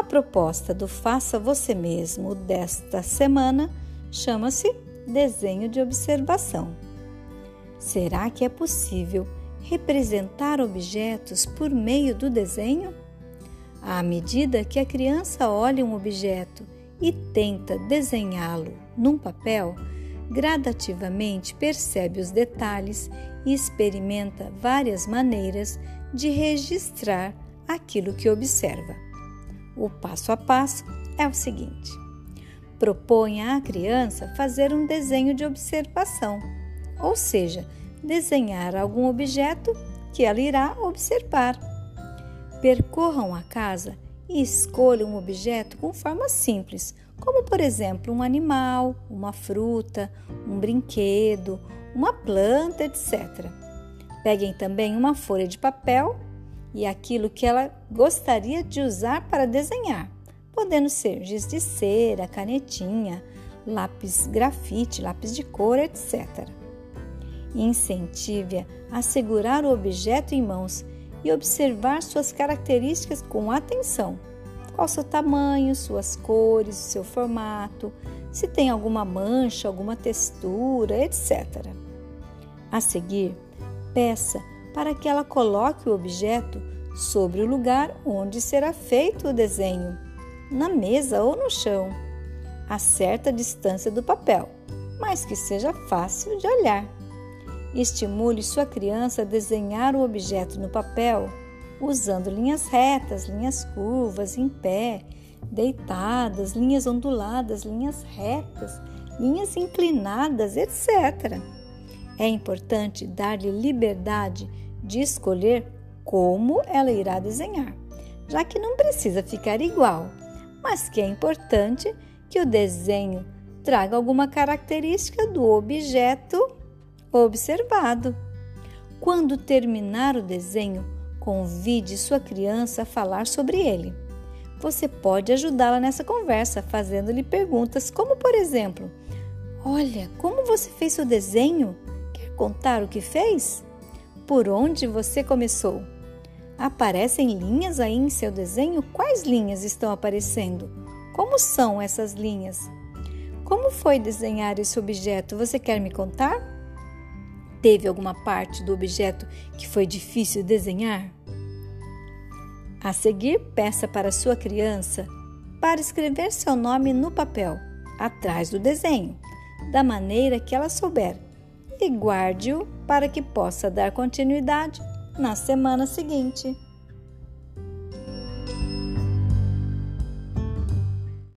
A proposta do Faça Você Mesmo desta semana chama-se Desenho de Observação. Será que é possível representar objetos por meio do desenho? À medida que a criança olha um objeto e tenta desenhá-lo num papel, gradativamente percebe os detalhes e experimenta várias maneiras de registrar aquilo que observa. O passo a passo é o seguinte: proponha à criança fazer um desenho de observação, ou seja, desenhar algum objeto que ela irá observar. Percorram a casa e escolham um objeto com forma simples, como por exemplo um animal, uma fruta, um brinquedo, uma planta, etc. Peguem também uma folha de papel e aquilo que ela gostaria de usar para desenhar, podendo ser giz de cera, canetinha, lápis grafite, lápis de cor, etc. Incentive-a a segurar o objeto em mãos e observar suas características com atenção. Qual seu tamanho, suas cores, seu formato, se tem alguma mancha, alguma textura, etc. A seguir, peça para que ela coloque o objeto sobre o lugar onde será feito o desenho, na mesa ou no chão, a certa distância do papel, mas que seja fácil de olhar. Estimule sua criança a desenhar o objeto no papel usando linhas retas, linhas curvas, em pé, deitadas, linhas onduladas, linhas retas, linhas inclinadas, etc. É importante dar-lhe liberdade de escolher como ela irá desenhar, já que não precisa ficar igual, mas que é importante que o desenho traga alguma característica do objeto observado. Quando terminar o desenho, convide sua criança a falar sobre ele. Você pode ajudá-la nessa conversa fazendo-lhe perguntas, como por exemplo: Olha, como você fez seu desenho? Contar o que fez? Por onde você começou? Aparecem linhas aí em seu desenho? Quais linhas estão aparecendo? Como são essas linhas? Como foi desenhar esse objeto? Você quer me contar? Teve alguma parte do objeto que foi difícil desenhar? A seguir, peça para sua criança para escrever seu nome no papel, atrás do desenho, da maneira que ela souber, e guarde-o para que possa dar continuidade na semana seguinte.